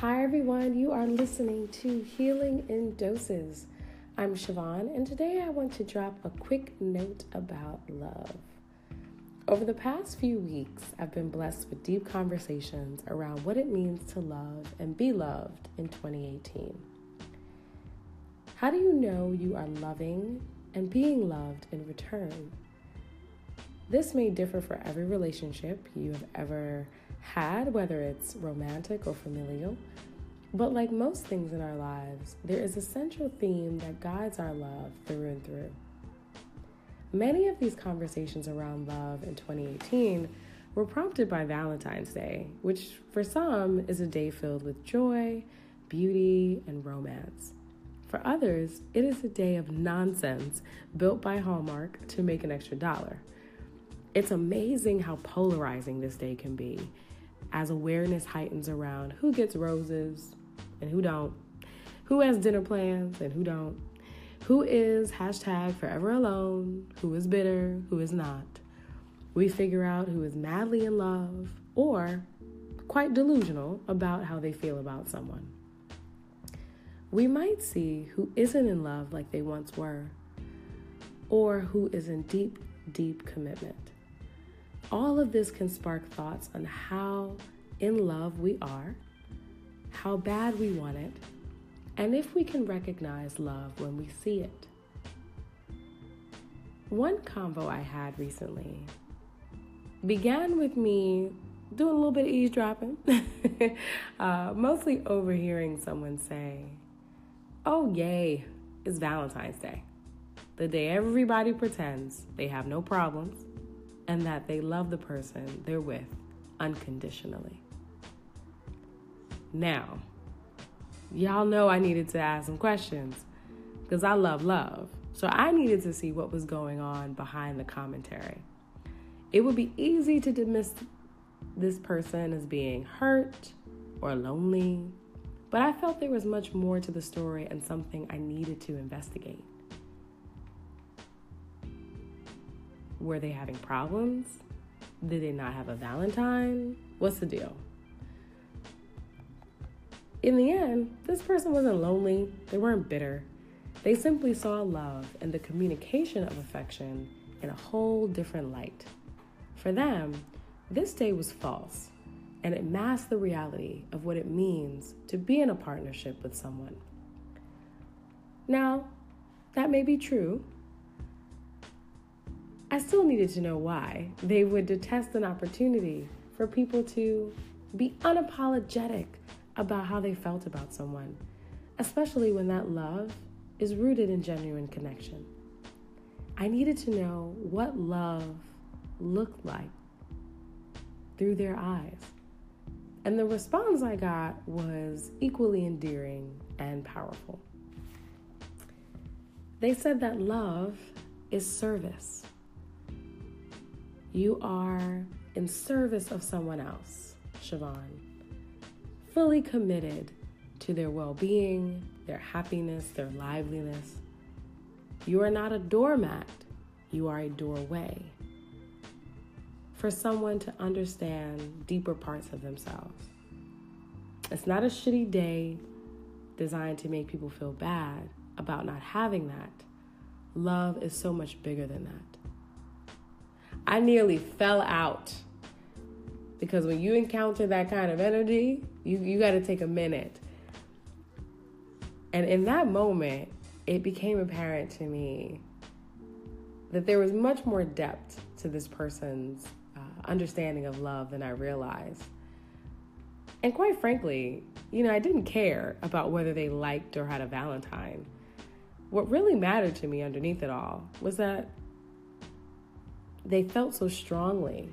Hi, everyone. You are listening to Healing in Doses. I'm Siobhan, and today I want to drop a quick note about love. Over the past few weeks, I've been blessed with deep conversations around what it means to love and be loved in 2018. How do you know you are loving and being loved in return? This may differ for every relationship you have ever had, whether it's romantic or familial. But like most things in our lives, there is a central theme that guides our love through and through. Many of these conversations around love in 2018 were prompted by Valentine's Day, which for some is a day filled with joy, beauty, and romance. For others, it is a day of nonsense built by Hallmark to make an extra dollar. It's amazing how polarizing this day can be as awareness heightens around who gets roses and who don't, who has dinner plans and who don't, who is hashtag forever alone, who is bitter, who is not. We figure out who is madly in love or quite delusional about how they feel about someone. We might see who isn't in love like they once were, or who is in deep, deep commitment. All of this can spark thoughts on how in love we are, how bad we want it, and if we can recognize love when we see it. One convo I had recently began with me doing a little bit of eavesdropping, uh, mostly overhearing someone say, Oh, yay, it's Valentine's Day. The day everybody pretends they have no problems and that they love the person they're with unconditionally. Now, y'all know I needed to ask some questions because I love love. So I needed to see what was going on behind the commentary. It would be easy to dismiss this person as being hurt or lonely, but I felt there was much more to the story and something I needed to investigate. Were they having problems? Did they not have a Valentine? What's the deal? In the end, this person wasn't lonely, they weren't bitter. They simply saw love and the communication of affection in a whole different light. For them, this day was false, and it masked the reality of what it means to be in a partnership with someone. Now, that may be true, I still needed to know why they would detest an opportunity for people to be unapologetic about how they felt about someone, especially when that love is rooted in genuine connection. I needed to know what love looked like through their eyes. And the response I got was equally endearing and powerful. They said that love is service. You are in service of someone else, Siobhan, fully committed to their well being, their happiness, their liveliness. You are not a doormat, you are a doorway for someone to understand deeper parts of themselves. It's not a shitty day designed to make people feel bad about not having that. Love is so much bigger than that. I nearly fell out because when you encounter that kind of energy, you, you got to take a minute. And in that moment, it became apparent to me that there was much more depth to this person's uh, understanding of love than I realized. And quite frankly, you know, I didn't care about whether they liked or had a Valentine. What really mattered to me underneath it all was that they felt so strongly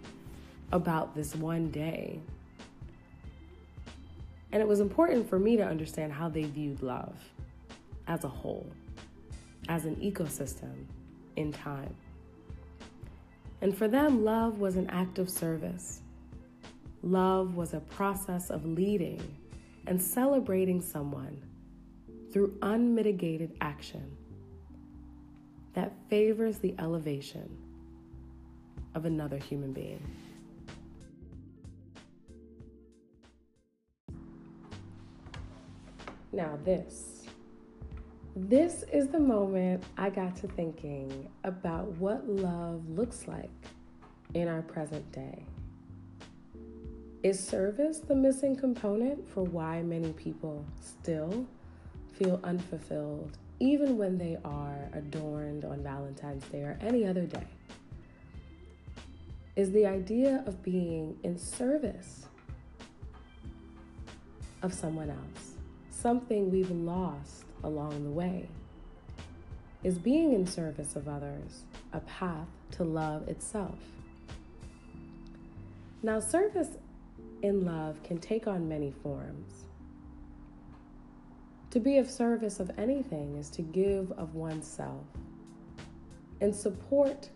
about this one day. And it was important for me to understand how they viewed love as a whole, as an ecosystem in time. And for them, love was an act of service. Love was a process of leading and celebrating someone through unmitigated action that favors the elevation of another human being. Now, this. This is the moment I got to thinking about what love looks like in our present day. Is service the missing component for why many people still feel unfulfilled, even when they are adorned on Valentine's Day or any other day? Is the idea of being in service of someone else something we've lost along the way? Is being in service of others a path to love itself? Now, service in love can take on many forms. To be of service of anything is to give of oneself and support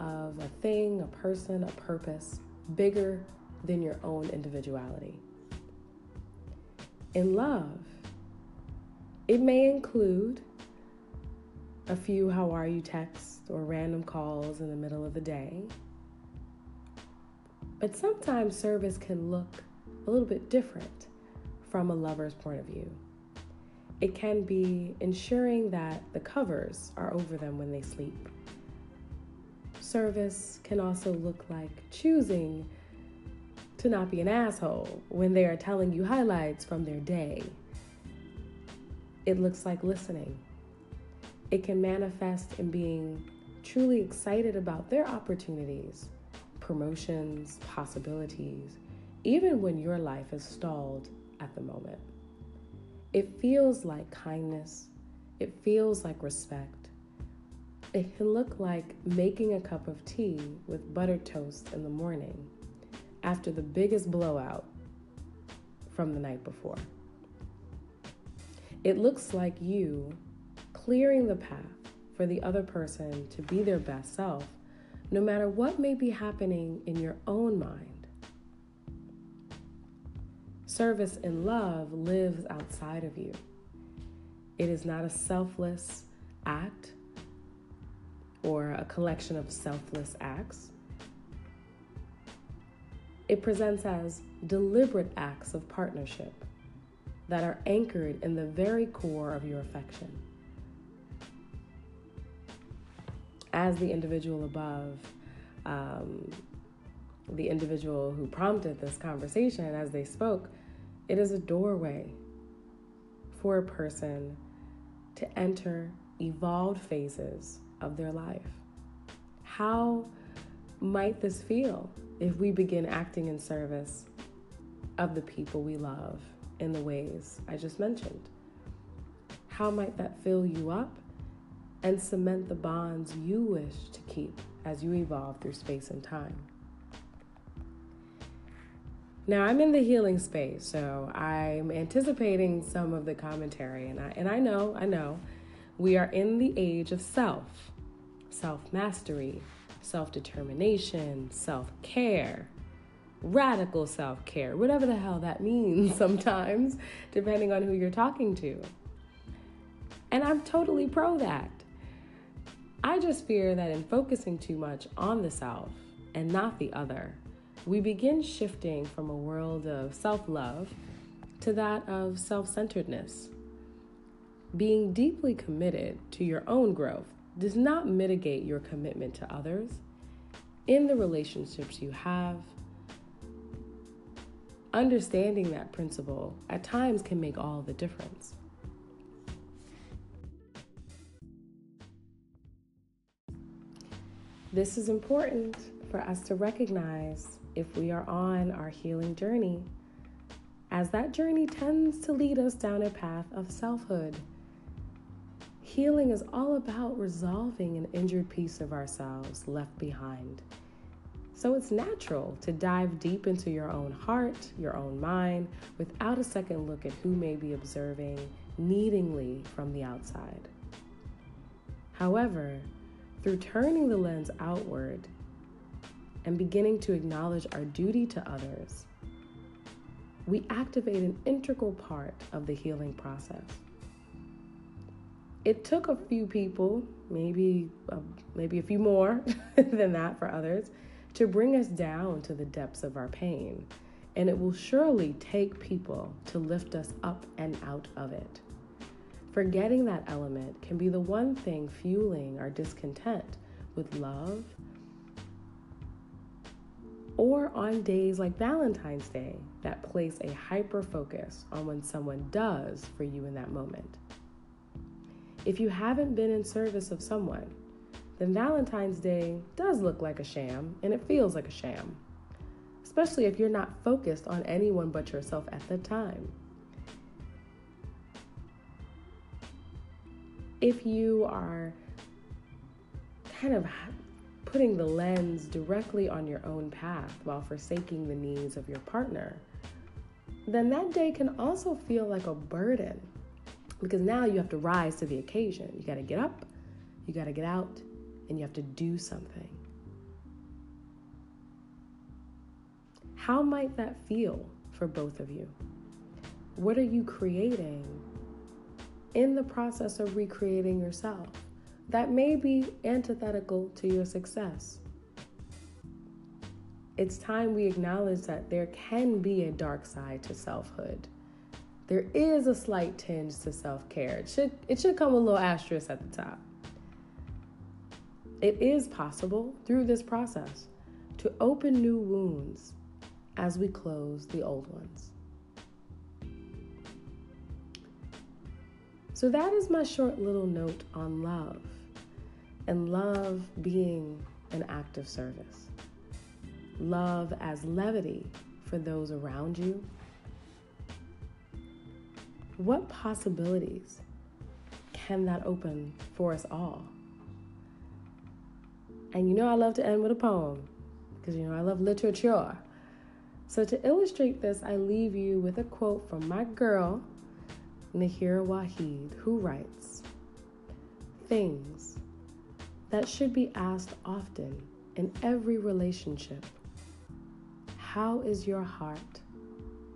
of a thing, a person, a purpose bigger than your own individuality. In love, it may include a few how are you texts or random calls in the middle of the day but sometimes service can look a little bit different from a lover's point of view. It can be ensuring that the covers are over them when they sleep. Service can also look like choosing to not be an asshole when they are telling you highlights from their day. It looks like listening. It can manifest in being truly excited about their opportunities promotions, possibilities, even when your life is stalled at the moment. It feels like kindness, it feels like respect. It can look like making a cup of tea with buttered toast in the morning after the biggest blowout from the night before. It looks like you clearing the path for the other person to be their best self no matter what may be happening in your own mind. Service and love lives outside of you. It is not a selfless act or a collection of selfless acts. It presents as deliberate acts of partnership that are anchored in the very core of your affection. as the individual above, um, the individual who prompted this conversation as they spoke, it is a doorway for a person to enter evolved phases of their life. How might this feel if we begin acting in service of the people we love in the ways I just mentioned? How might that fill you up and cement the bonds you wish to keep as you evolve through space and time. Now, I'm in the healing space, so I'm anticipating some of the commentary, and I, and I know, I know, we are in the age of self, self mastery, self determination, self care, radical self care, whatever the hell that means sometimes, depending on who you're talking to. And I'm totally pro that. I just fear that in focusing too much on the self and not the other, we begin shifting from a world of self love to that of self centeredness. Being deeply committed to your own growth does not mitigate your commitment to others in the relationships you have. Understanding that principle at times can make all the difference. This is important for us to recognize if we are on our healing journey, as that journey tends to lead us down a path of selfhood. Healing is all about resolving an injured piece of ourselves left behind. So it's natural to dive deep into your own heart, your own mind, without a second look at who may be observing needingly from the outside. However, through turning the lens outward and beginning to acknowledge our duty to others, we activate an integral part of the healing process. It took a few people, maybe uh, maybe a few more than that for others, to bring us down to the depths of our pain and it will surely take people to lift us up and out of it. Forgetting that element can be the one thing fueling our discontent with love. Or on days like Valentine's Day that place a hyper focus on when someone does for you in that moment. If you haven't been in service of someone, then Valentine's Day does look like a sham and it feels like a sham, especially if you're not focused on anyone but yourself at the time. if you are kind of putting the lens directly on your own path while forsaking the needs of your partner, then that day can also feel like a burden because now you have to rise to the occasion. You got to get up, you got to get out, and you have to do something. How might that feel for both of you? What are you creating in the process of recreating yourself that may be antithetical to your success. It's time we acknowledge that there can be a dark side to selfhood. There is a slight tinge to self-care. It should it should come a little asterisk at the top. It is possible through this process to open new wounds as we close the old ones. So, that is my short little note on love and love being an act of service. Love as levity for those around you. What possibilities can that open for us all? And you know, I love to end with a poem because you know, I love literature. So, to illustrate this, I leave you with a quote from my girl, Nayyirah Waheed, who writes Things that should be asked often in every relationship How is your heart?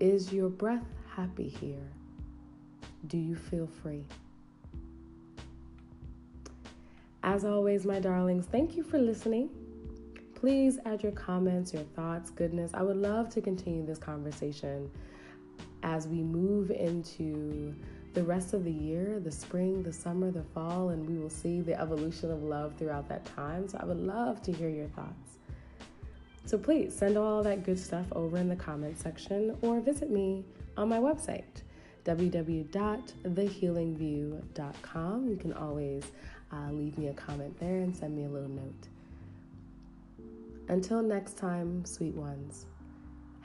Is your breath happy here? Do you feel free? As always, my darlings, thank you for listening. Please add your comments, your thoughts, goodness. I would love to continue this conversation as we move into the rest of the year, the spring, the summer, the fall, and we will see the evolution of love throughout that time. So I would love to hear your thoughts. So please send all that good stuff over in the comment section or visit me on my website, www.thehealingview.com. You can always uh, leave me a comment there and send me a little note. Until next time, sweet ones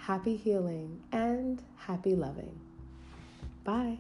happy healing, and happy loving. Bye.